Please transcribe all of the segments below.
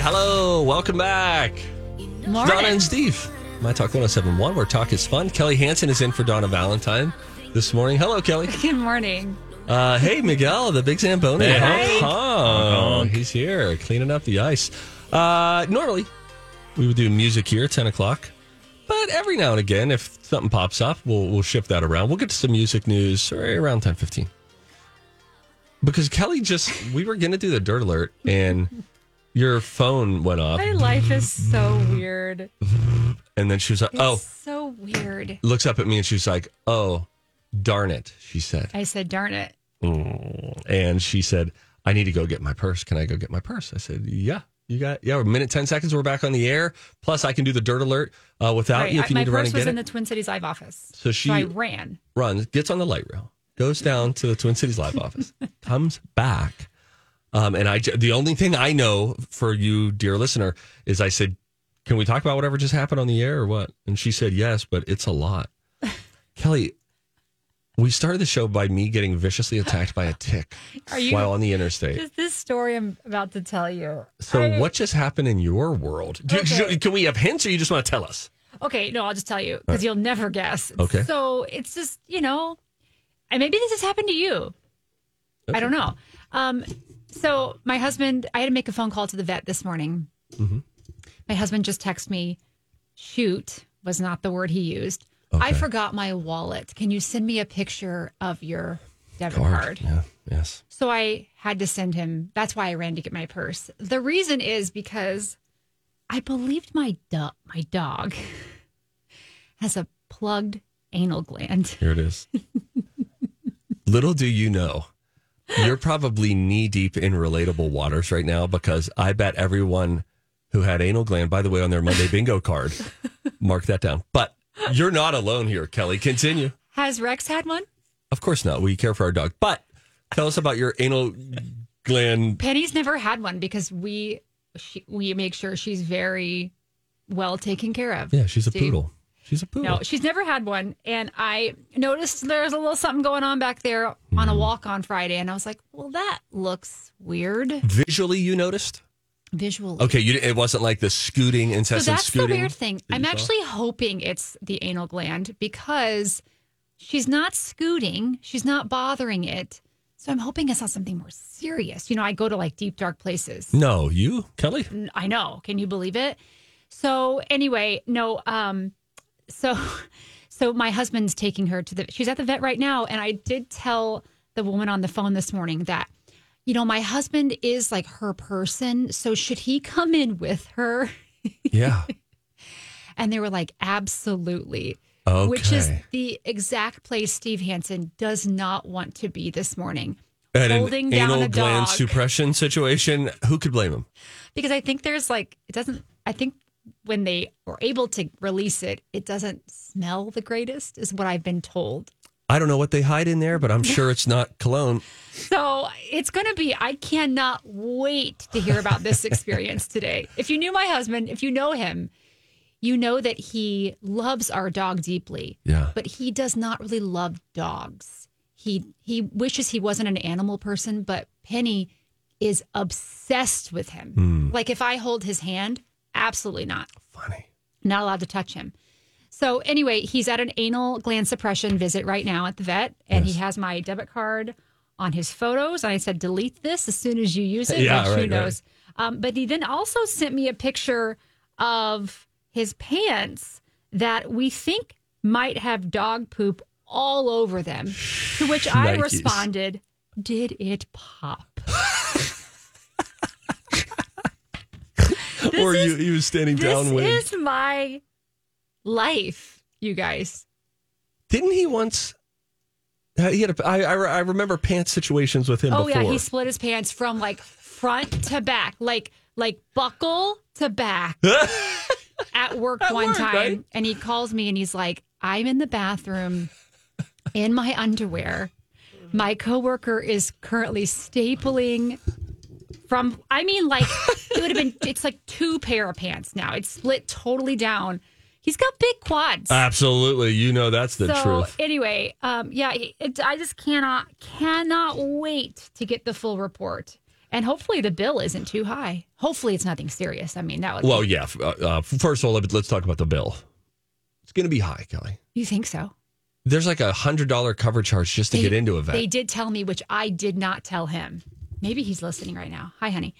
Hello, welcome back. Morning. Donna and Steve. My Talk 1071, where talk is fun. Kelli Hansen is in for Donna Valentine this morning. Hello, Kelli. Good morning. Uh, hey, Miguel, the big Zamboni. Hey. Oh, he's here cleaning up the ice. Uh, normally, we would do music here at 10 o'clock. But every now and again, if something pops up, we'll, we'll shift that around. We'll get to some music news right around 10 15. Because Kelli just, we were going to do the dirt alert and your phone went off. My life is so weird. And then she was like, It's oh, so weird. looks up at me and she's like, oh, darn it, she said. I said, darn it. Mm. And she said, I need to go get my purse. Can I go get my purse? I said, yeah. You got yeah. A minute ten seconds. We're back on the air. Plus, I can do the dirt alert uh, without Right, you if you my need to run purse and was in it. the Twin Cities Live office. So she- I ran. runs, gets on the light rail, goes down to the Twin Cities Live office, comes back. Um, and I, the only thing I know for you, dear listener, is I said, "Can we talk about whatever just happened on the air or what?" And she said, "Yes, but it's a lot." Kelli, we started the show by me getting viciously attacked by a tick you- while on the interstate. Is this story I'm about to tell you? So, I- what just happened in your world? Do- Okay. Can we have hints, or you just want to tell us? Okay, no, I'll just tell you because you'll never guess. Okay. So it's just, you know, and maybe this has happened to you. I don't know. Um, so my husband, I had to make a phone call to the vet this morning. Mm-hmm. My husband just texted me, shoot was not the word he used. I forgot my wallet. Can you send me a picture of your debit card? Yeah. Yes. So I had to send him. That's why I ran to get my purse. The reason is because I believed my do- my dog has a plugged anal gland. Here it is. Little do you know, you're probably knee deep in relatable waters right now because I bet everyone who had anal gland, by the way, on their Monday bingo card, mark that down. But you're not alone here, Kelli. Continue. Has Rex had one? Of course not. We care for our dog. But tell us about your anal gland. Penny's never had one because we she, we make sure she's very well taken care of. Yeah, she's a poodle. She's a poodle. No, she's never had one. And I noticed there's a little something going on back there on a Hmm. walk on Friday. And I was like, well, that looks weird Visually, you noticed? visually. Okay, you, it wasn't like the scooting, So that's scooting. the weird thing. I'm saw? actually hoping it's the anal gland because she's not scooting, she's not bothering it. So I'm hoping it's not something more serious. You know, I go to like deep dark places. No, you, Kelli? I know. Can you believe it? So anyway, no. Um, so, so my husband's taking her to the. She's at the vet right now, and I did tell the woman on the phone this morning that, you know, my husband is like her person. So should he come in with her? Yeah. And they were like, absolutely. Okay. Which is the exact place Steve Hansen does not want to be this morning. At an holding down anal a gland dog. suppression situation, who could blame him? because I think there's like it doesn't. I think when they were able to release it, it doesn't smell the greatest, is what I've been told. I don't know what they hide in there, but I'm sure it's not cologne. So it's going to be. I cannot wait to hear about this experience today. If you knew my husband, if you know him, you know that he loves our dog deeply. Yeah. but he does not really love dogs. He he wishes he wasn't an animal person, but Penny is obsessed with him. Hmm. Like if I hold his hand, absolutely not. Funny. Not allowed to touch him. So anyway, he's at an anal gland suppression visit right now at the vet, and he has my debit card on his photos. And I said, delete this as soon as you use it. Yeah, right, who knows? Um, but he then also sent me a picture of his pants that we think might have dog poop all over them. To which I Nikes. responded, Did it pop? Or is- you, he was standing This downwind. is my life, you guys. Didn't he once? uh, He had a, I, I, I remember pants situations with him Oh before. yeah, he split his pants from like front to back, like like buckle to back at work one work, time. right? And he calls me and he's like, "I'm in the bathroom in my underwear. My coworker is currently stapling from I mean like it would have been it's like two pair of pants now. It's split totally down. He's got big quads. Absolutely, you know that's the so truth. anyway, um, yeah, it, I just cannot cannot wait to get the full report, and hopefully the bill isn't too high. Hopefully it's nothing serious. I mean, that would. Well, be, yeah. Uh, uh, first of all, let- let's talk about the bill. It's going to be high, Kelly. you think so? There's like a hundred dollar cover charge just to They- get into a vet. They did tell me, which I did not tell him. Maybe he's listening right now. Hi, honey.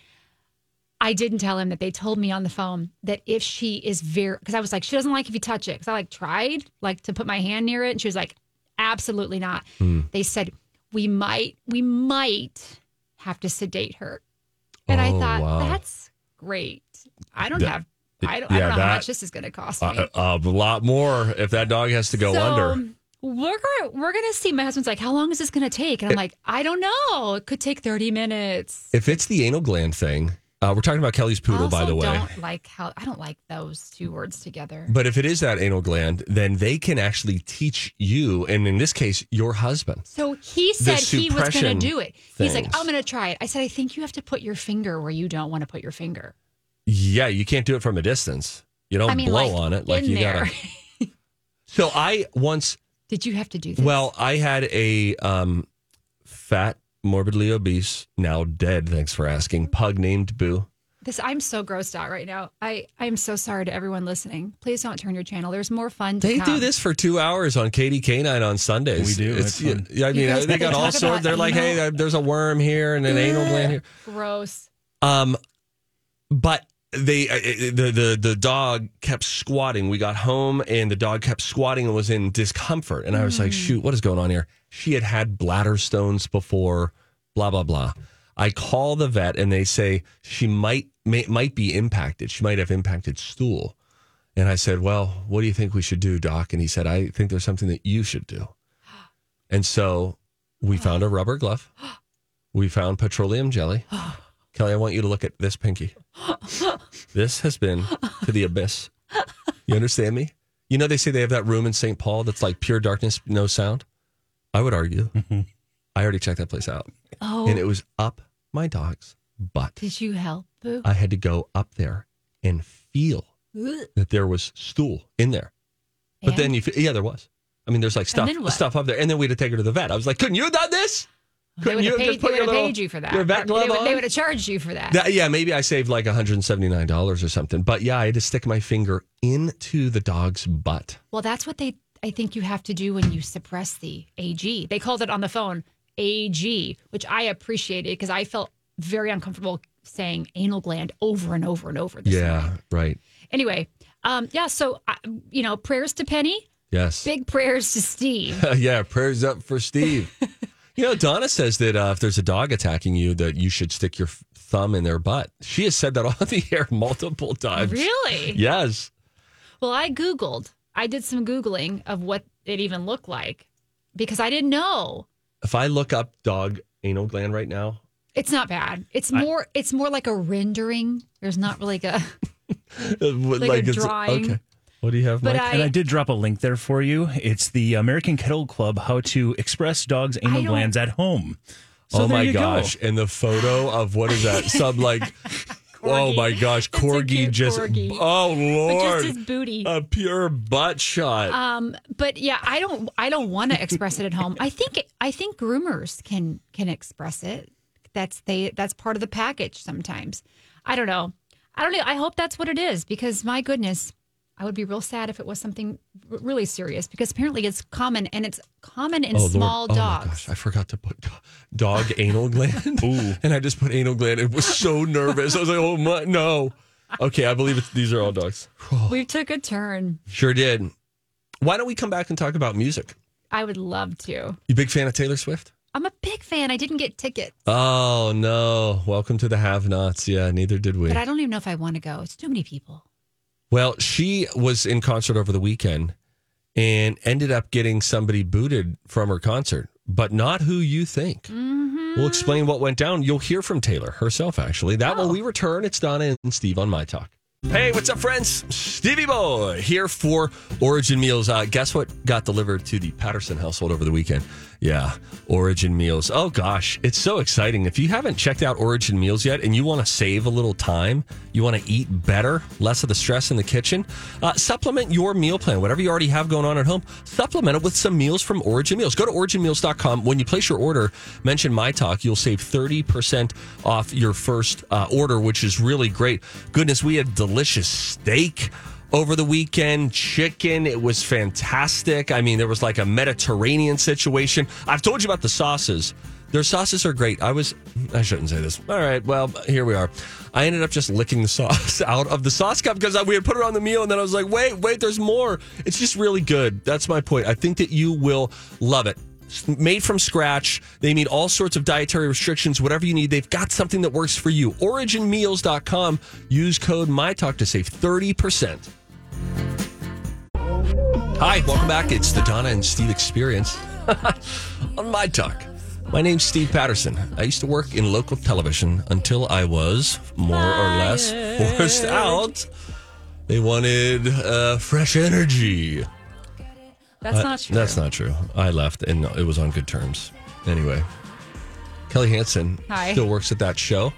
I didn't tell him that they told me on the phone that if she is very, because I was like, she doesn't like if you touch it. Because I like tried like to put my hand near it, and she was like, absolutely not. Hmm. They said we might, we might have to sedate her, and I Oh, thought wow. that's great. I don't That- have, I don't, I don't know how much this is going to cost me. Uh, uh, a lot more if that dog has to go so, under. We're gonna we're gonna see. My husband's like, "How long is this gonna take?" And I'm like, "I don't know. It could take 30 minutes." If it's the anal gland thing, uh, we're talking about Kelli's poodle, by the way. don't like how I don't like those two words together. But if it is that anal gland, then they can actually teach you, and in this case, your husband. So he said he was gonna do it. He's like, "I'm gonna try it." I said, "I think you have to put your finger where you don't want to put your finger." Yeah, you can't do it from a distance. You don't I mean, blow like, on it like you there. gotta. So I once, Did you have to do this? well, I had a um, fat, morbidly obese, now dead. Thanks for asking. Pug named Boo. this I'm so grossed out right now. I I'm so sorry to everyone listening. Please don't turn your channel. There's more fun. To They come. do this for two hours on Katie Canine on Sundays. We do. It's, It's fun. yeah, I mean, guys they got all talk sorts. about They're like, hey, there's a worm here and an anal gland here. Gross. Um, but they uh, the the the dog kept squatting. We got home and the dog kept squatting and was in discomfort. And I was like, shoot, what is going on here? She had had bladder stones before. Blah blah blah. I call the vet and they say she might may, might be impacted. She might have impacted stool. And I said, well, what do you think we should do, doc? And he said, I think there's something that you should do. And so we found a rubber glove. We found petroleum jelly. Kelli, I want you to look at this pinky. This has been to the abyss. You understand me? You know, they say they have that room in St. Paul that's like pure darkness, no sound. I would argue. Mm-hmm. I already checked that place out. Oh, And it was up my dog's butt. did you help, Boo? I had to go up there and feel that there was stool in there. But And? then you, fe- yeah, there was. I mean, there's like stuff, then what? stuff up there. And then we had to take her to the vet. I was like, couldn't you have done this? They Couldn't would you have paid, they would little- paid you for that. your vet glove they, would, on? they would have charged you for that. That, yeah, maybe I saved like $179 or something. But yeah, I had to stick my finger into the dog's butt. well, that's what they. I think you have to do when you suppress the AG. They called it on the phone AG, which I appreciated because I felt very uncomfortable saying anal gland over and over and over. This Yeah, morning. right. Anyway, um, yeah. So uh, you know, prayers to Penny, Yes. big prayers to Steve. yeah, prayers up for Steve. you know, Donna says that uh, if there's a dog attacking you, that you should stick your thumb in their butt. She has said that on the air multiple times. really? Yes. Well, I Googled. I did some Googling of what it even looked like because I didn't know. If I look up dog anal gland right now, It's not bad. It's more. it's more like a rendering. There's not really a. what- Like a it's- drawing. Okay. What do you have, But Mike? And I I. did drop a link there for you. It's the American Kennel Club How to Express Dogs' Anal don't- Glands at Home. So oh my you go. gosh! And the photo of what is that? Some like, oh my gosh, corgi just, corgi. oh But lord, just his booty. a pure butt shot. Um, but yeah, I don't. I don't want to express it at home. I think. I think groomers can can express it. That's they. That's part of the package. Sometimes. I don't know. I don't know. I hope that's what it is because my goodness, I would be real sad if it was something r- really serious because apparently it's common and it's common in Oh, Lord. small Oh, my dogs. gosh. I forgot to put do- dog anal gland. And I just put anal gland. It was so nervous. I was like, oh, my, no. Okay, I believe it's, these are all dogs. we took a turn. Sure did. Why don't we come back and talk about music? I would love to. You big fan of Taylor Swift? I'm a big fan. I didn't get tickets, Oh, no. Welcome to the have nots. Yeah, neither did we. but I don't even know if I want to go. It's too many people. Well, she was in concert over the weekend and ended up getting somebody booted from her concert, but not who you think. Mm-hmm. We'll explain what went down. You'll hear from Taylor herself, actually. That Oh. when we return, it's Donna and Steve on My Talk. Hey, what's up, friends? Stevie Boy here for Origin Meals. Uh, guess what got delivered to the Patterson household over the weekend? Yeah, Origin Meals. Oh, gosh, it's so exciting. If you haven't checked out Origin Meals yet and you want to save a little time, you want to eat better, less of the stress in the kitchen, uh, supplement your meal plan. Whatever you already have going on at home, supplement it with some meals from Origin Meals. Go to originmeals.com. When you place your order, mention My Talk. You'll save 30% off your first uh, order, which is really great. Goodness, we had delicious steak over the weekend, chicken. It was fantastic. I mean, there was like a Mediterranean situation. I've told you about the sauces. Their sauces are great. I was, I shouldn't say this. All right, well, here we are. I ended up just licking the sauce out of the sauce cup because we had put it on the meal, and then I was like, wait, wait, there's more. It's just really good. That's my point. I think that you will love it. Made from scratch. They meet all sorts of dietary restrictions, whatever you need. They've got something that works for you. OriginMeals.com. Use code MyTalk to save 30%. Hi, welcome back. It's the Donna and Steve experience on My Talk. My name's Steve Patterson. I used to work in local television until I was more or less forced out. They wanted uh, fresh energy. That's Uh, not true. That's not true. I left and it was on good terms. Anyway, Kelli Hansen Hi. still works at that show.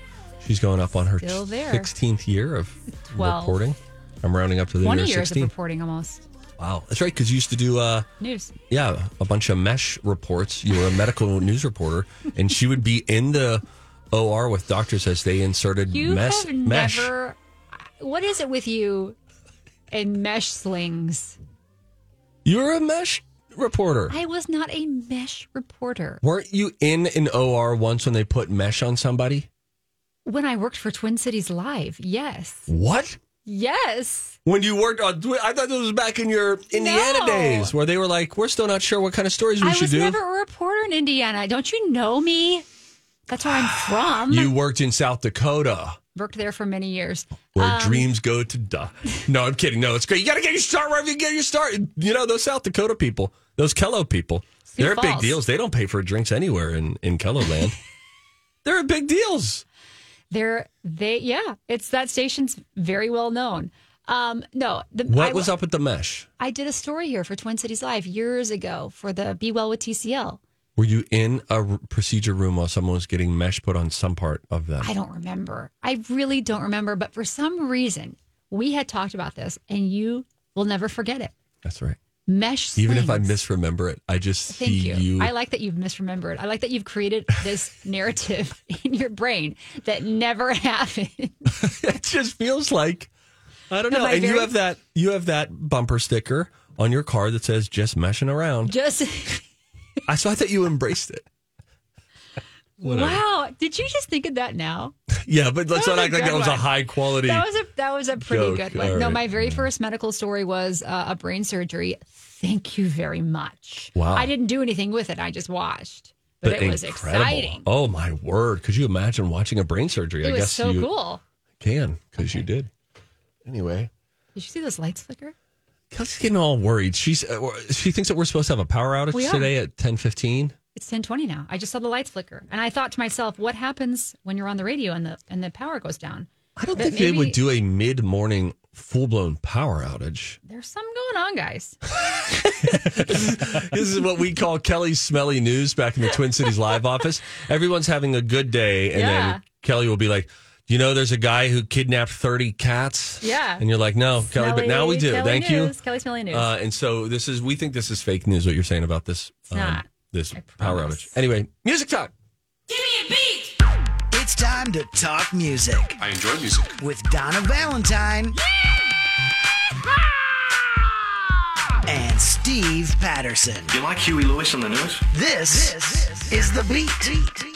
She's going up on her Still there. 16th year of Twelve. reporting. I'm rounding up to the 20 year years 16. of reporting almost. wow, that's right. Because you used to do, uh, News. yeah, a bunch of mesh reports. You were a medical news reporter, and she would be in the OR with doctors as they inserted You mesh. have mesh. never. What is it with you and mesh slings? You were a mesh reporter. I was not a mesh reporter. Weren't you in an OR once when they put mesh on somebody? When I worked for Twin Cities Live, yes. What? Yes. When you worked on, I thought this was back in your Indiana No. days where they were like, we're still not sure what kind of stories we I should was never a reporter in Indiana. Don't you know me? That's where I'm from. you worked in South Dakota worked there for many years. where Um, dreams go to die. No, I'm kidding. No, it's great. You got to get your start wherever you get your start. You know, those South Dakota people, those KELO people, Sioux they're big deals. They don't pay for drinks anywhere in, in KELO land. they're big deals. They're they yeah. It's that station's very well known. Um, no, the, What I, was up with the mesh? I did a story here for Twin Cities Live years ago for the Be Well with TCL. Were you in a procedure room while someone was getting mesh put on some part of them? I don't remember. I really don't remember. But for some reason, we had talked about this, and you will never forget it. That's right. Mesh. Even if I misremember it, I just Thank see you. you. I like that you've misremembered. it. I like that you've created this narrative in your brain that never happened. it just feels like I don't know. And you have that you have that bumper sticker on your car that says "just meshing around." Just I so I thought you embraced it. Whatever. wow. Did you just think of that now? Yeah, but let's not act like that good was a high quality. That was a that was a pretty Joke. good one. All No, right. my very first medical story was uh, a brain surgery. Thank you very much. Wow. I didn't do anything with it. I just watched, but, it was incredible. exciting. Oh my word! Could you imagine watching a brain surgery? it I was guess so you cool. can because you did. Anyway, Did you see those lights flicker? Kelsey's getting all worried. She's uh, she thinks that we're supposed to have a power outage today at ten fifteen. It's ten twenty now. I just saw the lights flicker, and I thought to myself, "What happens when you're on the radio and the and the power goes down?" I don't But think they would do a mid morning full blown power outage. There's some going on, guys. this is what we call Kelli's smelly news back in the Twin Cities live office. Everyone's having a good day, and Yeah. then Kelli will be like, "You know, there's a guy who kidnapped 30 cats." Yeah. and you're like, "No, Kelli," but now we do. Kelli Thank news, Kelli Smelly News. you. Uh, and so this is. We think this is fake news. What you're saying about this? um, not. This power outage. Anyway, music time. Give me a beat. It's time to talk music I enjoy music. with Donna Valentine and Steve Patterson. You like Huey Lewis on the news? This, is The Beat.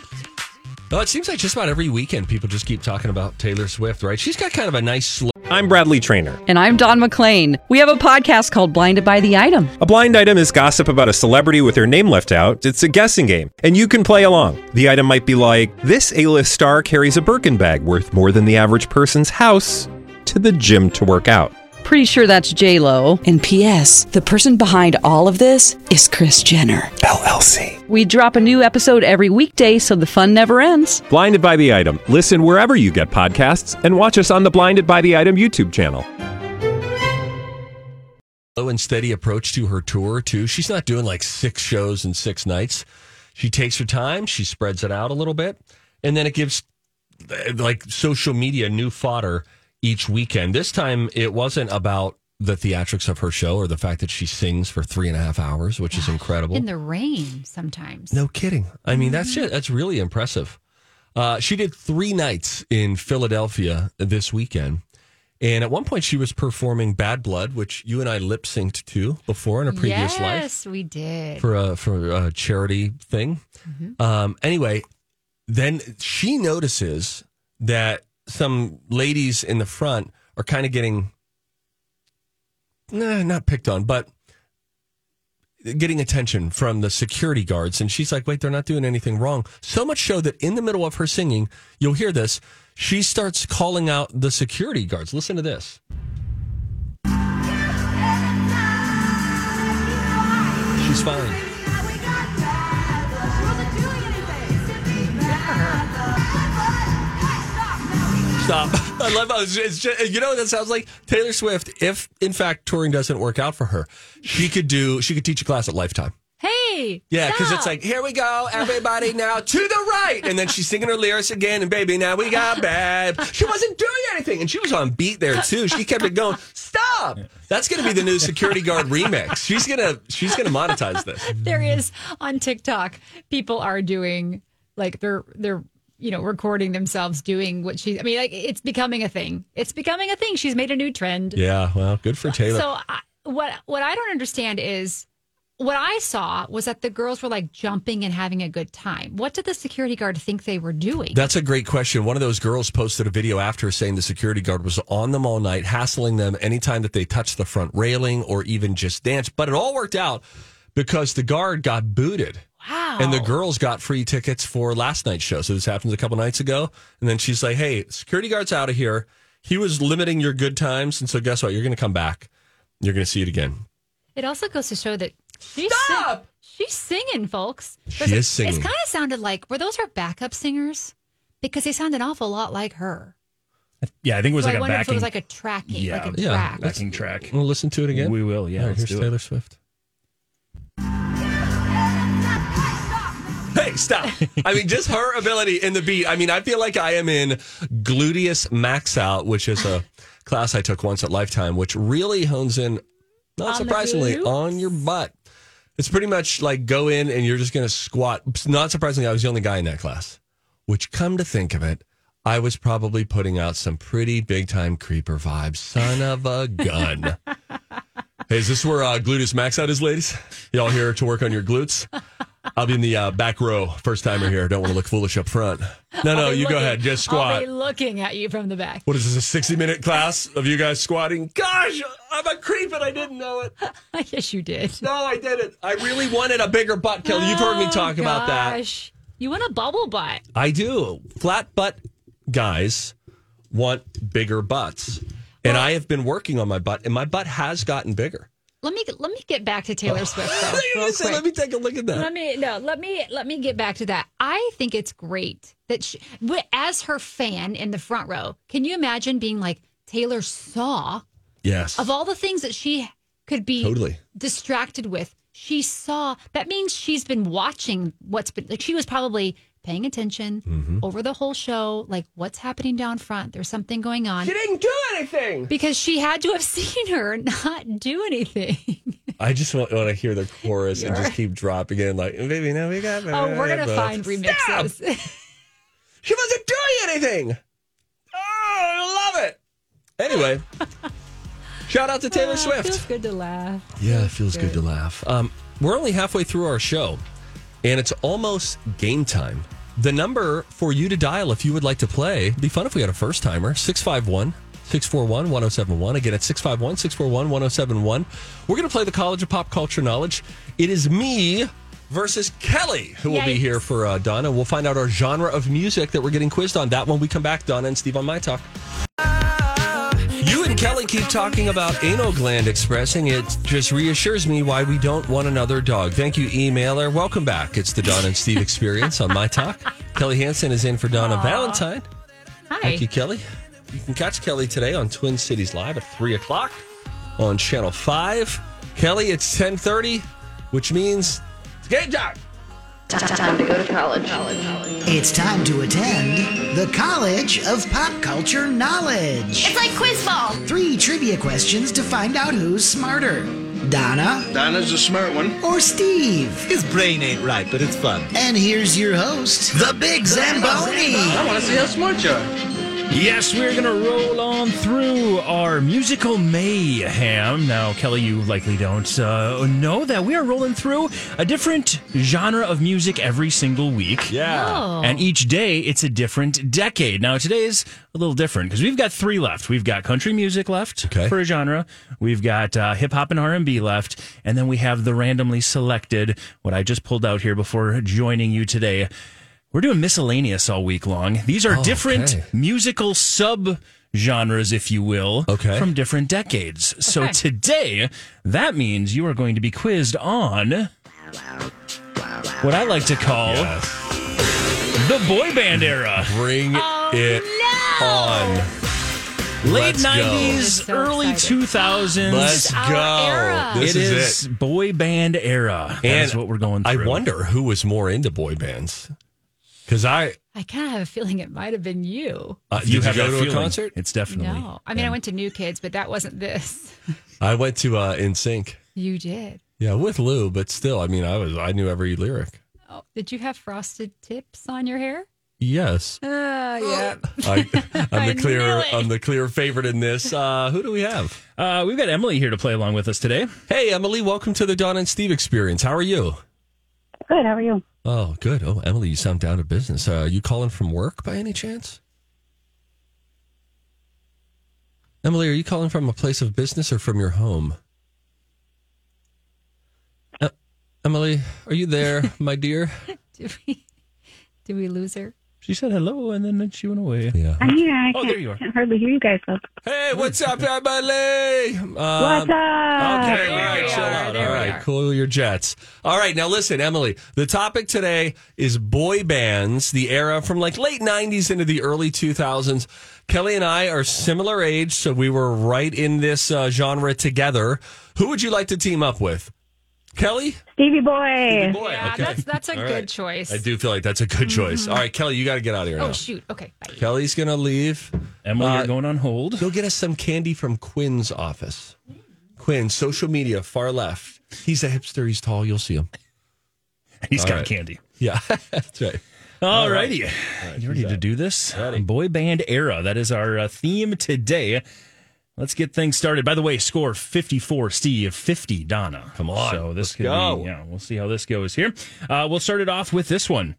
Oh, it seems like just about every weekend people just keep talking about Taylor Swift, right? She's got kind of a nice slow. I'm Bradley Trainer. And I'm Don McClain. We have a podcast called Blinded by the Item. A blind item is gossip about a celebrity with their name left out. It's a guessing game, and you can play along. The item might be like this: A-list star carries a Birkin bag worth more than the average person's house to the gym to work out. Pretty sure that's J Lo. And P.S. The person behind all of this is Kris Jenner LLC. We drop a new episode every weekday, so the fun never ends. Blinded by the item. Listen wherever you get podcasts, and watch us on the Blinded by the Item YouTube channel. slow and steady approach to her tour too. She's not doing like six shows in six nights. She takes her time, she spreads it out a little bit, and then it gives like social media new fodder each weekend. This time it wasn't about the theatrics of her show or the fact that she sings for three and a half hours, which is incredible. In the rain sometimes. No kidding. I mean, that's just, that's really impressive. Uh, she did three nights in Philadelphia this weekend. And at one point, she was performing Bad Blood, which you and I lip synced to before in a previous life yes, we did. for a for a charity thing. Um, anyway, then she notices that some ladies in the front are kind of getting nah, not picked on, but getting attention from the security guards. And she's like, wait, they're not doing anything wrong. So much so that in the middle of her singing, you'll hear this. She starts calling out the security guards. Listen to this. She's fine. Stop. I love how it's it's just, you know what that sounds like? Taylor Swift, if in fact touring doesn't work out for her, she could do she could teach a class at Lifetime. hey. Yeah, because it's like, here we go, everybody now to the right. And then she's singing her lyrics again, and baby, now we got bad. She wasn't doing anything. And she was on beat there too. She kept it going. Stop. That's gonna be the new security guard remix. She's gonna she's gonna monetize this. there is on TikTok, people are doing like they're they're you know recording themselves doing what she. I mean, like it's becoming a thing. It's becoming a thing. She's made a new trend. Yeah, well, good for Taylor. So I, what what I don't understand is what I saw was that the girls were like jumping and having a good time. What did the security guard think they were doing? That's a great question. One of those girls posted a video after saying the security guard was on them all night, hassling them anytime that they touched the front railing or even just danced. But it all worked out because the guard got booted. Wow. And the girls got free tickets for last night's show. So this happens a couple nights ago. And then she's like, hey, security guard's out of here. He was limiting your good times. And so guess what? You're going to come back. You're going to see it again. It also goes to show that she's Stop! she's singing, folks. She Because is it- singing. It's kind of sounded like were those her backup singers? Because they sound an awful lot like her. Yeah, I think it was So like I a wonder if backing, it was like a tracking, Yeah, like a yeah, track. backing track. We'll listen to it again. We will, yeah. All right, let's here's do it. Taylor Swift. Hey, stop. I mean, just her ability in the beat. I mean, I feel like I am in Gluteus Max Out, which is a class I took once at Lifetime, which really hones in, not On surprisingly, on your butt. It's pretty much like go in and you're just going to squat. Not surprisingly, I was the only guy in that class, which come to think of it, I was probably putting out some pretty big time creeper vibes. Son of a gun. hey, is this where uh, Gluteus Max Out is, ladies? Y'all here to work on your glutes? I'll be in the uh, back row, first timer here. Don't want to look foolish up front. No, no, you go ahead. Just squat. I'll be looking at you from the back. What is this, a 60 minute class of you guys squatting? Gosh, I'm a creep and I didn't know it. I guess you did. No, I didn't. I really wanted a bigger butt, Kelli. You've heard me talk about that. Oh, Gosh. You want a bubble butt. I do. Flat butt guys want bigger butts. And I have been working on my butt, and my butt has gotten bigger. Let me let me get back to Taylor Swift though, real quick. let me take a look at that. Let me no. Let me let me get back to that. I think it's great that she, as her fan in the front row. Can you imagine being like Taylor saw yes. of all the things that she could be Totally. distracted with? She saw. That means she's been watching what's been like. She was probably paying attention Mm-hmm. over the whole show. Like what's happening down front? There's something going on. She didn't do anything. Because she had to have seen her not do anything. I just want, want to hear the chorus and just keep dropping in, like, baby, now we got. Oh, we're gonna butts." find remixes. Stop! She wasn't doing anything. Oh, I love it. Anyway, Shout out to Taylor Ah, Swift. Feels good to laugh. Yeah, it feels good to laugh. Um, we're only halfway through our show, and it's almost game time. The number for you to dial if you would like to play, be fun if we had a first timer, 651 641 1071. Again, it's 651 641 1071. We're going to play the College of Pop Culture Knowledge. It is me versus Kelli who will be here for uh, Donna. We'll find out our genre of music that we're getting quizzed on. That when we come back, Donna and Steve on My Talk. Kelli keep talking about anal gland expressing. It just reassures me why we don't want another dog. Thank you, emailer. Welcome back. It's the Don and Steve experience on My Talk. Kelli Hansen is in for Donna Valentine. Hi. Thank you, Kelli. You can catch Kelli today on Twin Cities Live at 3 o'clock on Channel 5. Kelli, it's 1030, which means it's game time. It's time to go to college. It's time to attend the College of Pop Culture Knowledge. It's like quiz ball. Three trivia questions to find out who's smarter Donna Donna's a smart one. or Steve. His brain ain't right, but it's fun. And here's your host, the Big Zamboni. I want to see how smart you are. Yes, we're going to roll on through our musical mayhem. Now, Kelli, you likely don't uh, know that we are rolling through a different genre of music every single week. Yeah. Oh. And each day, it's a different decade. Now, today's a little different because we've got three left. We've got country music left Okay. for a genre. We've got uh, hip hop and R and B left, and then we have the randomly selected. What I just pulled out here before joining you today. We're doing miscellaneous all week long. These are Oh, different okay. musical sub genres, if you will, Okay. from different decades. So today, that means you are going to be quizzed on what I like to call the boy band era. Bring Oh, it on. Late Let's 90s, so early excited. 2000s. Let's go. This It is, is it. boy band era. That's what we're going through. I wonder who was more into boy bands. Because I, I kind of have a feeling it might have been you. uh, you did have you go that to a concert? It's definitely. No. I mean, I went to New Kids, but that wasn't this. I went to uh, NSYNC. You did. Yeah, with Lou, but still, I mean, I was I knew every lyric. Oh, did you have frosted tips on your hair? Yes, Uh, yeah. I, I'm I the clear. I'm the clear favorite in this. Uh, who do we have? Uh, we've got Emily here to play along with us today. Hey, Emily, welcome to the Don and Steve experience. How are you? Good. How are you? Oh, good. Oh, Emily, you sound down to business. Uh, you calling from work by any chance? Emily, are you calling from a place of business or from your home? Uh, Emily, are you there, my dear? Did we, did we lose her? She said hello and then she went away. Yeah. I'm here. I Oh, can't, there you are. can't hardly hear you guys. Though. Hey, what's up, Emily? Um, What's up? Okay, all There right, we chill out. there All we right, are. cool your jets. All right, now listen, Emily. The topic today is boy bands, the era from like late '90s into the early 2000s. Kelli and I are similar age, so we were right in this uh, genre together. Who would you like to team up with? Kelli? Stevie Boy. Boy, Yeah, okay. that's that's a All good right. choice. I do feel like that's a good choice. All right, Kelli, you got to get out of here Oh now. shoot. Okay. Bye. Kelli's gonna leave. Emily, Uh, you're going on hold. Go get us some candy from Quinn's office. Quinn, social media, far left. He's a hipster. He's tall. You'll see him. He's All got right. candy. Yeah, that's right. All right. righty. You ready to do this? Boy band era. That is our uh, theme today. Let's get things started. By the way, score 54, Steve, 50, Donna. Come on, So this could go. be, yeah, we'll see how this goes here. Uh, we'll start it off with this one.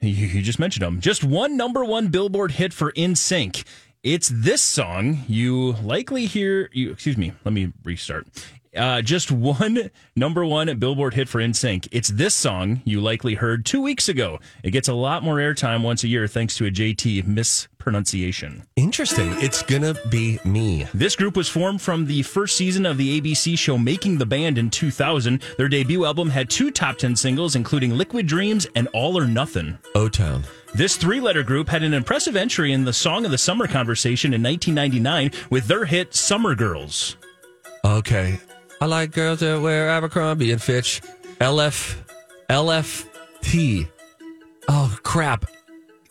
You, you just mentioned them. Just one number one Billboard hit for NSYNC. It's this song you likely hear. You excuse me. Let me restart. Uh, just one number one Billboard hit for NSYNC. It's this song you likely heard two weeks ago. It gets a lot more airtime once a year thanks to a JT mispronunciation. Interesting. It's gonna be me. This group was formed from the first season of the ABC show Making the Band in 2000. Their debut album had two top 10 singles, including Liquid Dreams and All or Nothing. O Town. This three letter group had an impressive entry in the Song of the Summer conversation in 1999 with their hit Summer Girls. Okay. I like girls that wear Abercrombie and Fitch. LF, LFT. Oh crap,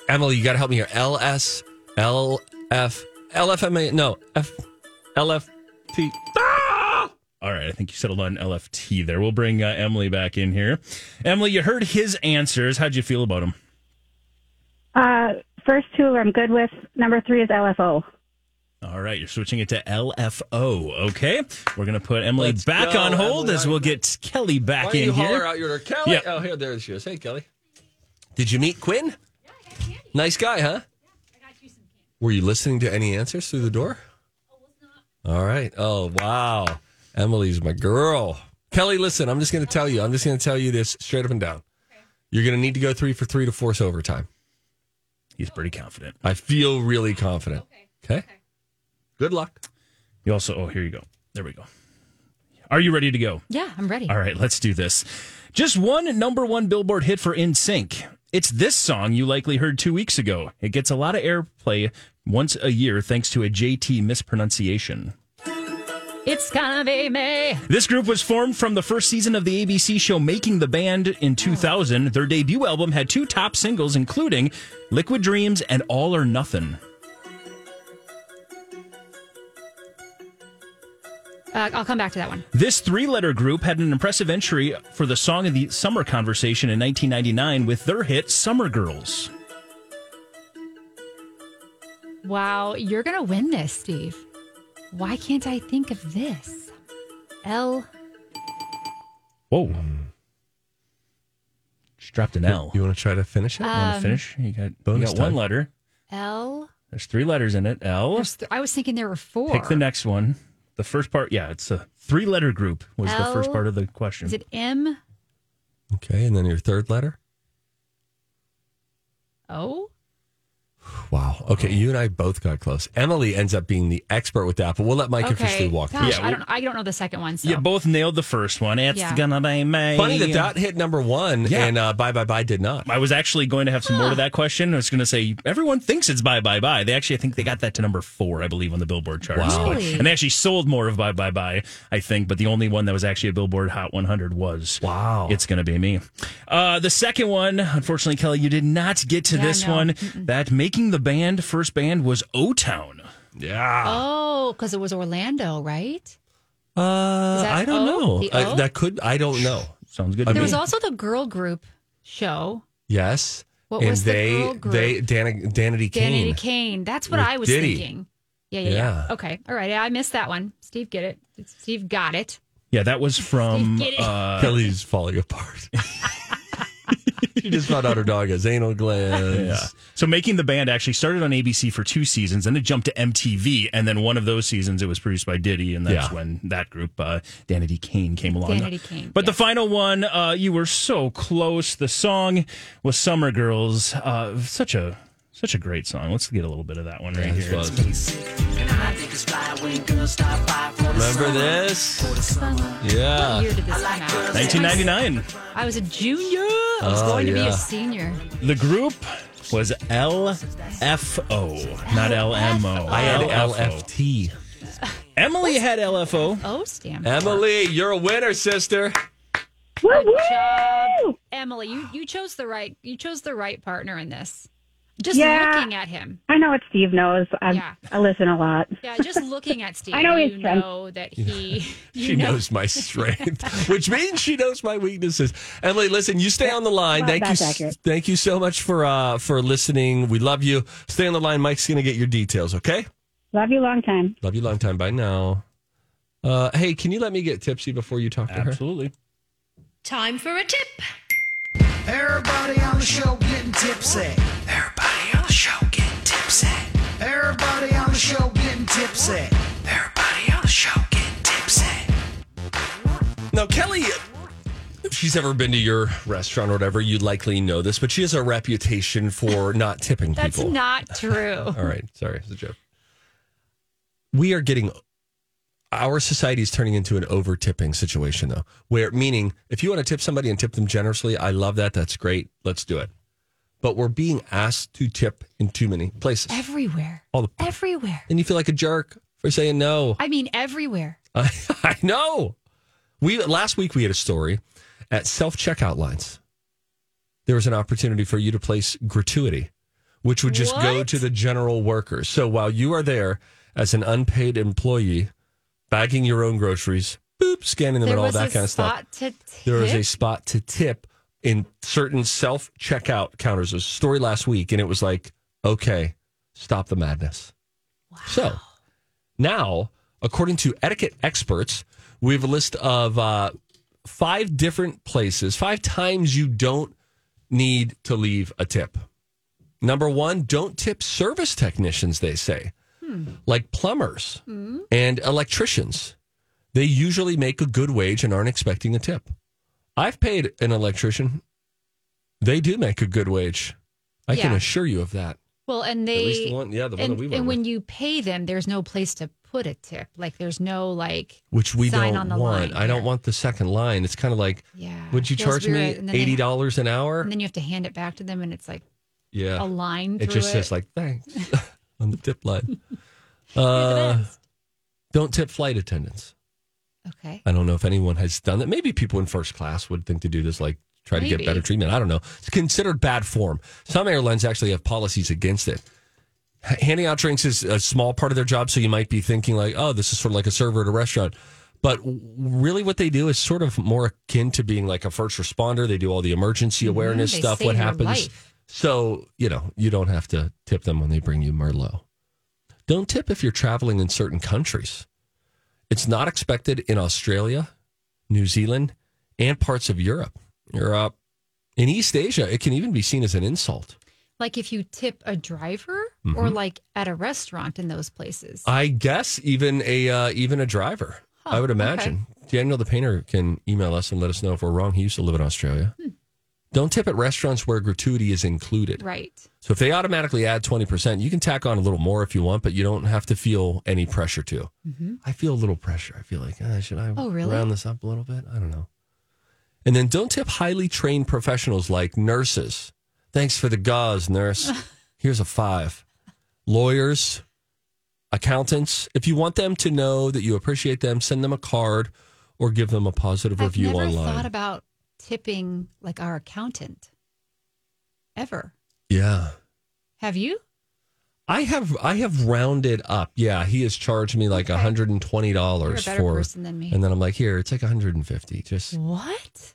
Emily, you got to help me here. LS, LF, LFMA. No, F, LFT. All right, I think you settled on LFT there. We'll bring uh, Emily back in here. Emily, you heard his answers. How'd you feel about them? Uh, first two I'm good with. Number three is LFO. All right, you're switching it to LFO. Okay, we're gonna put Emily Let's back go, on hold Emily. as we'll get Kelli back Why don't in you here. holler out your Kelli? Yeah. Oh, here, there she is. Hey, Kelli. Did you meet Quinn? Yeah, I got candy. Nice guy, huh? Yeah, I got you some candy. Were you listening to any answers through the door? Oh, All right. Oh, wow. Emily's my girl. Kelli, listen, I'm just going to tell you. I'm just going to tell you this straight up and down. Okay. You're going to need to go three for three to force overtime. He's pretty confident. I feel really confident. Okay. Good luck. You also. Oh, here you go. There we go. Are you ready to go? Yeah, I'm ready. All right, let's do this. Just one number one Billboard hit for NSYNC. It's this song you likely heard two weeks ago. It gets a lot of airplay once a year thanks to a JT mispronunciation. It's gonna be me. This group was formed from the first season of the ABC show Making the Band in 2000. Their debut album had two top singles, including Liquid Dreams and All or Nothing. Uh, I'll come back to that one. This three letter group had an impressive entry for the Song of the Summer conversation in 1999 with their hit Summer Girls. Wow, you're gonna win this, Steve. Why can't I think of this? L. Whoa. Just dropped an L. You want to try to finish it? You want Um, to finish? You got, you Bonus got one letter. L. There's three letters in it. L. There's th- I was thinking there were four. Pick the next one. The first part, yeah, it's a three letter group was the first part of the question. Is it M Okay. And then your third letter? O? Wow. Okay. You and I both got close. Emily ends up being the expert with that, but we'll let Mike Okay. officially walk through. Gosh, Yeah, I don't. I don't know the second one. So. You both nailed the first one. It's Yeah. gonna be me. Funny that that hit number one Yeah. and uh, Bye Bye Bye did not. I was actually going to have some more to that question. I was going to say everyone thinks it's Bye Bye Bye. They actually, I think they got that to number four, I believe, on the Billboard chart. Wow. Really? and they actually sold more of Bye Bye Bye, I think. But the only one that was actually a Billboard Hot 100 was Wow. It's going to be me. Uh, the second one, unfortunately, Kelli, you did not get to Yeah, this no. one. That making the band first band was O Town. Yeah. Oh, because it was Orlando, right? Uh, I don't O? know. The I, O? that could. I don't know. Sounds good. To There me. was also the girl group show. Yes. What and was the they girl group? they Dana, Danity Kane. Danity Kane. That's what With I was Diddy. thinking. Yeah, yeah, Yeah. yeah, Okay. All right. Yeah, I missed that one. Steve, get it. Steve got it. yeah, that was from. Get. Uh, Kelli's falling apart. she just found out her dog has anal glands. Yeah. So making the band actually started on ABC for two seasons, then it jumped to MTV, and then one of those seasons it was produced by Diddy, and that's Yeah. when that group, uh, Danity Kane, came along. Danity Kane, But the final one, uh, you were so close. The song was "Summer Girls." Uh, such a such a great song. Let's get a little bit of that one right This here. Was- Remember this? Yeah. What year did this 1999. I was a junior. I was Oh, going to be a senior. The group was LFO, not LMO. I had LFO. LFT. Emily had LFO. Oh, stamp. Emily, you're a winner, sister. Good job, Emily. You you chose the right you chose the right partner in this. Just Yeah. looking at him. I know what Steve knows. I, Yeah. I listen a lot. Yeah, just looking at Steve. I know you his strength. know that he. She know- knows my strength, which means she knows my weaknesses. Emily, listen, you stay on the line. Well, thank you, accurate. thank you so much for uh, for listening. We love you. Stay on the line. Mike's gonna get your details. Okay. Love you long time. Love you long time. Bye now. Uh, hey, can you let me get tipsy before you talk to her? Absolutely. Time for a tip. Everybody on the show getting tipsy. Everybody on the show getting tipsy. Everybody on the show getting tipsy. Everybody on the show getting tipsy. Now, Kelli, if she's ever been to your restaurant or whatever, you likely know this, but she has a reputation for not tipping That's people. not true. All right, sorry, it's a joke. We are getting our society is turning into an over tipping situation, though. Where meaning, if you want to tip somebody and tip them generously, I love that. That's great. Let's do it. But we're being asked to tip in too many places, Everywhere. all the, Everywhere. and you feel like a jerk for saying no. I mean, everywhere. I, I know. We last week we had a story at self checkout lines. There was an opportunity for you to place gratuity, which would just go to the general workers. So while you are there as an unpaid employee, bagging your own groceries, boop, scanning them There and all that kind of stuff, spot to there was a spot to tip in certain self checkout counters. There was a story last week, and it was like, okay, stop the madness. So Now, according to etiquette experts, we have a list of uh, five different places, five times you don't need to leave a tip. Number one, don't tip service technicians, they say, like plumbers and electricians. They usually make a good wage and aren't expecting a tip. I've paid an electrician. They do make a good wage. I can assure you of that. Well, and they At least the one- yeah, the one and, that we went and when with. you pay them, there's no place to put a tip. Like there's no like Which we sign don't on the want. line I don't want the second line. It's kind of like, Yeah, would you charge me weird. They- eighty dollars an hour? and then you have to hand it back to them, and it's like yeah, a line. It just it. says like thanks on the tip line. Uh, don't tip flight attendants. Okay. I don't know if anyone has done that. Maybe people in first class would think to do this, like try to get better treatment. I don't know. It's considered bad form. Some airlines actually have policies against it. Handing out drinks is a small part of their job, so you might be thinking like, "Oh, this is sort of like a server at a restaurant." But really, what they do is sort of more akin to being like a first responder. They do all the emergency awareness Mm-hmm. Stuff. What happens? life. So you know, you don't have to tip them when they bring you Merlot. Don't tip if you're traveling in certain countries. It's not expected in Australia, New Zealand, and parts of Europe. Europe. In East Asia, it can even be seen as an insult. Like if you tip a driver, Mm-hmm. or like at a restaurant in those places. I guess even a uh, even a driver. I would imagine. Daniel the painter can email us and let us know if we're wrong. He used to live in Australia. Don't tip at restaurants where gratuity is included. right. So if they automatically add 20%, you can tack on a little more if you want, but you don't have to feel any pressure to. I feel a little pressure. I feel like, ah, should I Oh, really? round this up a little bit? I don't know. And then don't tip highly trained professionals like nurses. Thanks for the gauze, nurse. Here's a five. Lawyers, accountants. If you want them to know that you appreciate them, send them a card or give them a positive I've review never online. thought about tipping like our accountant. Ever. yeah. Have you? I have I have rounded up. Yeah, he has charged me like Okay. hundred and twenty dollars You're a better for, person than me. and then I'm like, here, it's like hundred and fifty. Just What?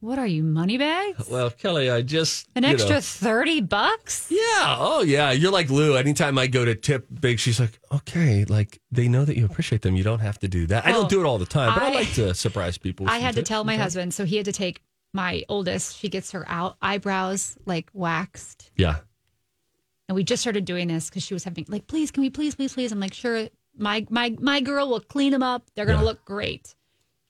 What are you, money bags? well, Kelli, I just An extra know. 30 bucks? yeah, oh yeah. You're like Lou. Anytime I go to tip big, she's like, okay, like they know that you appreciate them. You don't have to do that. I don't do it all the time, but I, I- like to surprise people. I had to tell my Okay. husband, so he had to take my oldest. She gets her out eyebrows like waxed, Yeah, and we just started doing this because she was having like, please, can we please, please, please? I'm like, sure. My my my girl will clean them up. They're gonna Yeah. look great.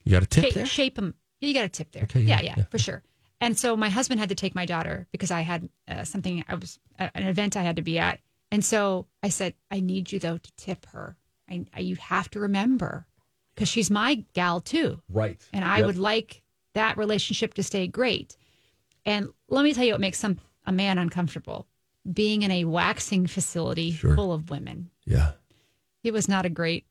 you got a tip there. shape them. You got a tip there. Okay, yeah, yeah, yeah, for sure. And so my husband had to take my daughter because I had uh, something. I was at an event I had to be at, and so I said, I need you though to tip her. I, I you have to remember because she's my gal too. Right, and I Yep. would like that relationship to stay great. And let me tell you what makes some a man uncomfortable: being in a waxing facility Sure. full of women. Yeah, It was not a great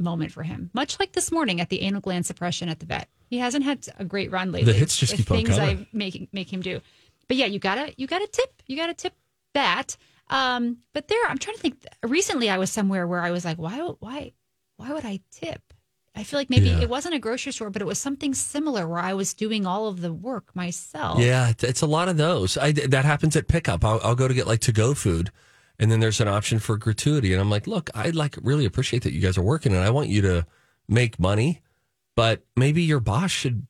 moment for him. Much like this morning at the anal gland suppression at the vet, he hasn't had a great run lately. The hits just keep on things coming. I make make him do. But yeah, you gotta you gotta tip you gotta tip that. Um, but there, I'm trying to think. Recently, I was somewhere where I was like, why why why would I tip? I feel like maybe Yeah. it wasn't a grocery store, but it was something similar where I was doing all of the work myself. yeah. It's, it's a lot of those. I that happens at pickup. I'll, I'll go to get like to go food. And then there's an option for gratuity. And I'm like, look, I'd like really appreciate that you guys are working and I want you to make money, but maybe your boss should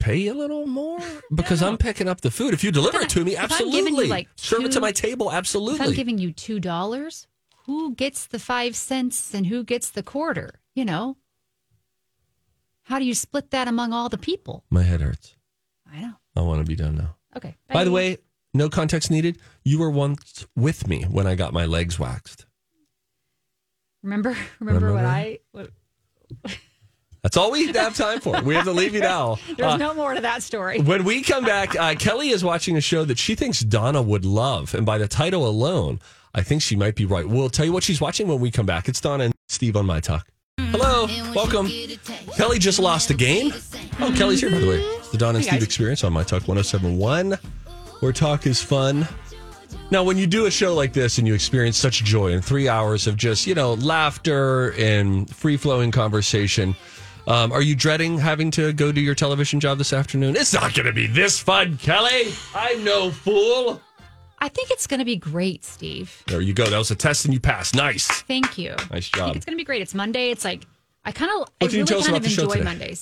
pay a little more because I'm picking up the food. If you deliver it to me, absolutely. giving you, like, Serve it to my table, absolutely. If I'm giving you two dollars, who gets the five cents and who gets the quarter? You know, how do you split that among all the people? my head hurts. I know. I want to be done now. Okay. By the way, no context needed. You were once with me when I got my legs waxed. remember remember, what I? What, That's all we have time for. We have to leave you now. there's Uh, no more to that story. When we come back, uh, Kelli is watching a show that she thinks Donna would love. And by the title alone, I think she might be right. We'll tell you what she's watching when we come back. It's Donna and Steve on My Talk. Hello, welcome. Kelli just lost a game. Oh, Kelli's here, by the way. It's the Donna and Hey, Steve guys. experience on My Talk 1071, where talk is fun. Now, when you do a show like this and you experience such joy in three hours of just, you know, laughter and free flowing conversation, um, are you dreading having to go do your television job this afternoon? It's not going to be this fun, Kelli. I'm no fool. I think it's going to be great, Steve. There you go. That was a test and you passed. Nice. Thank you. Nice I think job. it's going to be great. It's Monday. It's like I kind of, I What can you really tell us kind about of enjoy today?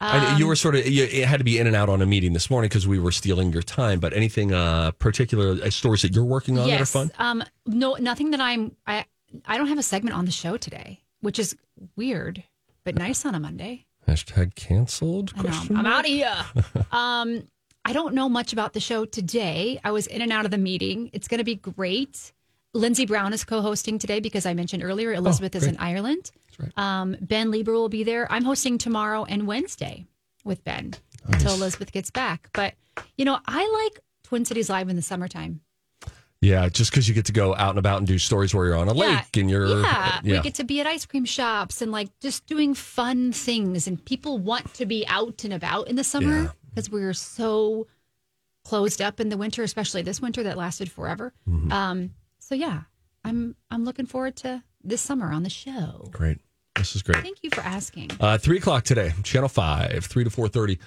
Mondays. I, Um, you were sort of you it had to be in and out on a meeting this morning because we were stealing your time. But anything uh, particular uh, stories that you're working on yes. that are fun? Um, no, nothing that I'm. I I don't have a segment on the show today, which is weird, but nice on a Monday. Hashtag canceled. I know. question I'm out of here. um, I don't know much about the show today. I was in and out of the meeting. It's going to be great. Lindsey Brown is co-hosting today because I mentioned earlier Elizabeth is in Ireland. Um, ben Leber will be there. I'm hosting tomorrow and Wednesday with Ben until Elizabeth gets back. But you know, I like Twin Cities Live in the summertime. Yeah, just because you get to go out and about and do stories where you're on a Yeah. lake and you're yeah, yeah. we get to be at ice cream shops and like just doing fun things and people want to be out and about in the summer Yeah. because we're so closed up in the winter especially this winter that lasted forever Mm-hmm. um so yeah i'm i'm looking forward to this summer on the show great. This is great. thank you for asking Uh, three o'clock today, Channel Five, three to four thirty.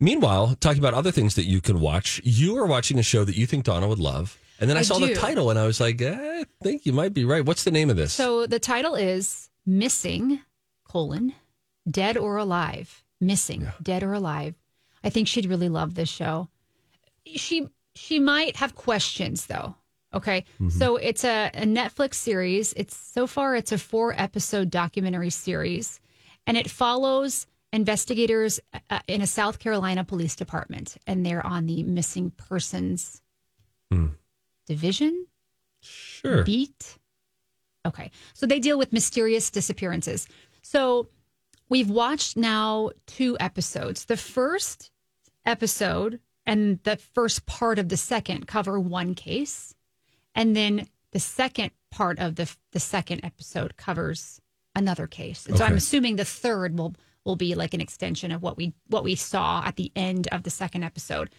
Meanwhile, talking about other things that you can watch, you are watching a show that you think Donna would love, and then I, I saw the title and I was like, eh, I think you might be right. What's the name of this? so the title is missing colon dead or alive missing dead or alive i think she'd really love this show she she might have questions though okay so it's a, a netflix series it's so far it's a four episode documentary series and it follows investigators uh, in a south carolina police department and they're on the missing persons division sure. beat. Okay. So they deal with mysterious disappearances. So we've watched now two episodes. The first episode and the first part of the second cover one case. And then the second part of the the second episode covers another case. And so I'm assuming the third will will be like an extension of what we what we saw at the end of the second episode.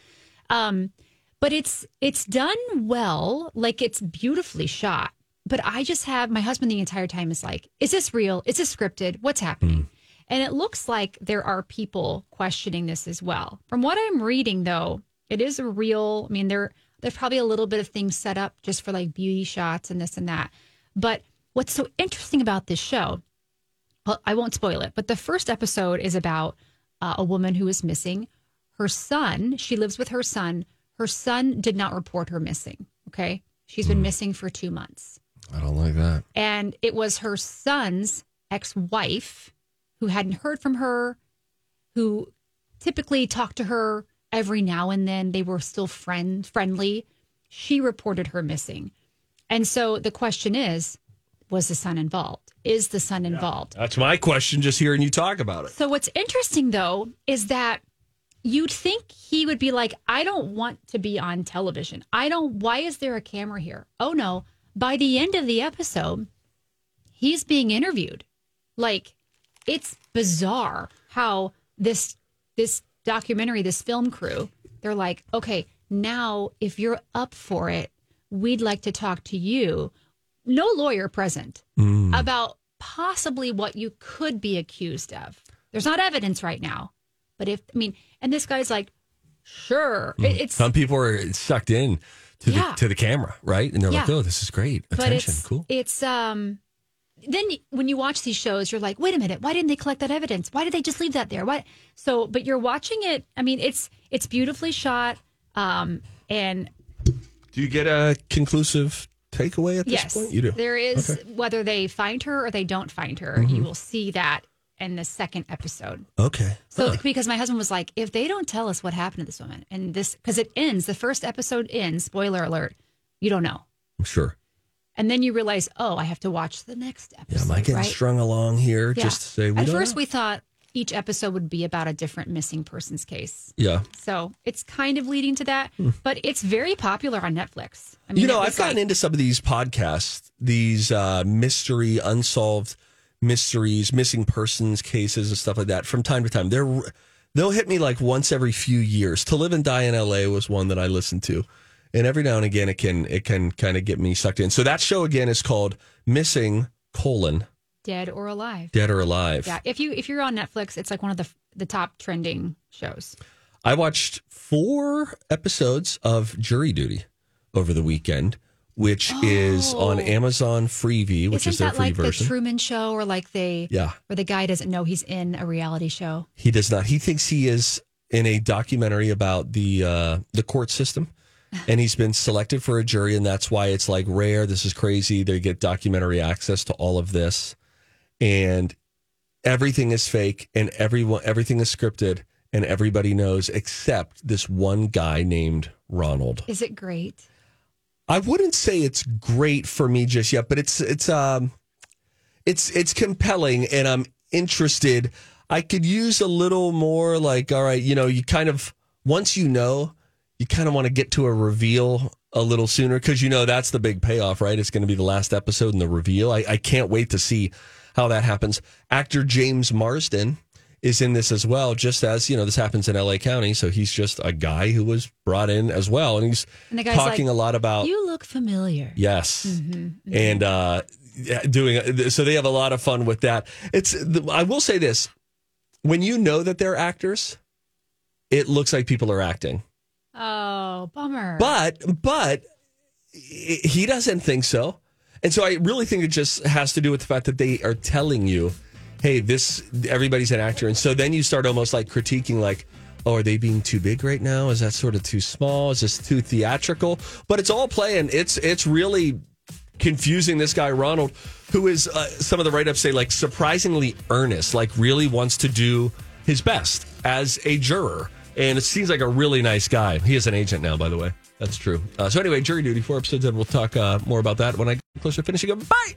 Um but it's it's done well, like it's beautifully shot. But I just have my husband the entire time is like, is this real? Is this scripted? What's happening? And it looks like there are people questioning this as well. From what I'm reading though, it is a real I mean there there's probably a little bit of things set up just for like beauty shots and this and that. But what's so interesting about this show well, I won't spoil it, but the first episode is about uh, a woman who is missing. Her son, she lives with her son. Her son did not report her missing. Okay. She's been missing for two months. I don't like that. And it was her son's ex wife who hadn't heard from her, who typically talked to her every now and then. They were still friend friendly. She reported her missing. And so the question is was the son involved? Is the son involved? That's my question. Just hearing you talk about it. So what's interesting though is that you'd think he would be like, I don't want to be on television. I don't why is there a camera here? Oh no. By the end of the episode, he's being interviewed. Like it's bizarre how this this documentary, this film crew, they're like, okay, now if you're up for it, we'd like to talk to you. No lawyer present about possibly what you could be accused of. There's not evidence right now, but if I mean, and this guy's like, sure, It- it's Some people are sucked in to Yeah. the to the camera, right? And they're like, "Oh, this is great. Attention, it's cool." it's um. Then when you watch these shows, you're like, wait a minute, why didn't they collect that evidence? Why did they just leave that there? What? So, but you're watching it. I mean, it's it's beautifully shot, um, and Do you get a conclusive takeaway at this yes, point? You do. there is Okay. whether they find her or they don't find her. Mhm. You will see that in the second episode. Okay. So because my husband was like, if they don't tell us what happened to this woman, and this because it ends, the first episode ends. Spoiler alert, you don't know, I'm sure. And then you realize, oh, I have to watch the next episode. Yeah, am I getting right? strung along here? Yeah. Just to say we At first, know? we thought each episode would be about a different missing persons case. Yeah. So it's kind of leading to that, but it's very popular on Netflix. I mean, you know, I've gotten like- into some of these podcasts, these uh, mystery, unsolved mysteries, missing persons cases, and stuff like that. From time to time, they're they'll hit me like once every few years. To live and die in L.A. was one that I listened to, and every now and again, it can it can kind of get me sucked in. So that show again is called Missing colon dead or alive. Dead or Alive. Yeah, if you if you're on Netflix, it's like one of the the top trending shows. I watched four episodes of Jury Duty over the weekend, which is on Amazon Freevee, which Isn't is their that free like version. the Truman Show, or like they, Yeah. where the guy doesn't know he's in a reality show? He does not. He thinks he is in a documentary about the uh, the court system, and he's been selected for a jury, and that's why it's like rare. This is crazy. They get documentary access to all of this, and everything is fake, and everyone everything is scripted, and everybody knows except this one guy named Ronald. Is it great? I wouldn't say it's great for me just yet, but it's it's um it's it's compelling and I'm interested. I could use a little more like all right, you know, you kind of once you know, you kind of want to get to a reveal a little sooner because you know that's the big payoff, right? It's going to be the last episode and the reveal. I, I can't wait to see how that happens. Actor James Marsden is in this as well, just as you know, this happens in LA County. So he's just a guy who was brought in as well, and he's And talking like, a lot about You look familiar. Yes. Mm-hmm. And uh, doing so they have a lot of fun with that. It's I will say this: when you know that they're actors, it looks like people are acting. Oh, bummer. But but he doesn't think so, and so I really think it just has to do with the fact that they are telling you, "Hey, this everybody's an actor," and so then you start almost like critiquing, like. Oh, are they being too big right now? Is that sort of too small? Is this too theatrical? But it's all playing. It's it's really confusing this guy Ronald, who is uh, some of the write ups say like surprisingly earnest, like really wants to do his best as a juror, and it seems like a really nice guy. He is an agent now, by the way. That's true. Uh, so anyway, jury duty, four episodes, and we'll talk uh, more about that when I get closer to finishing. Up. Bye.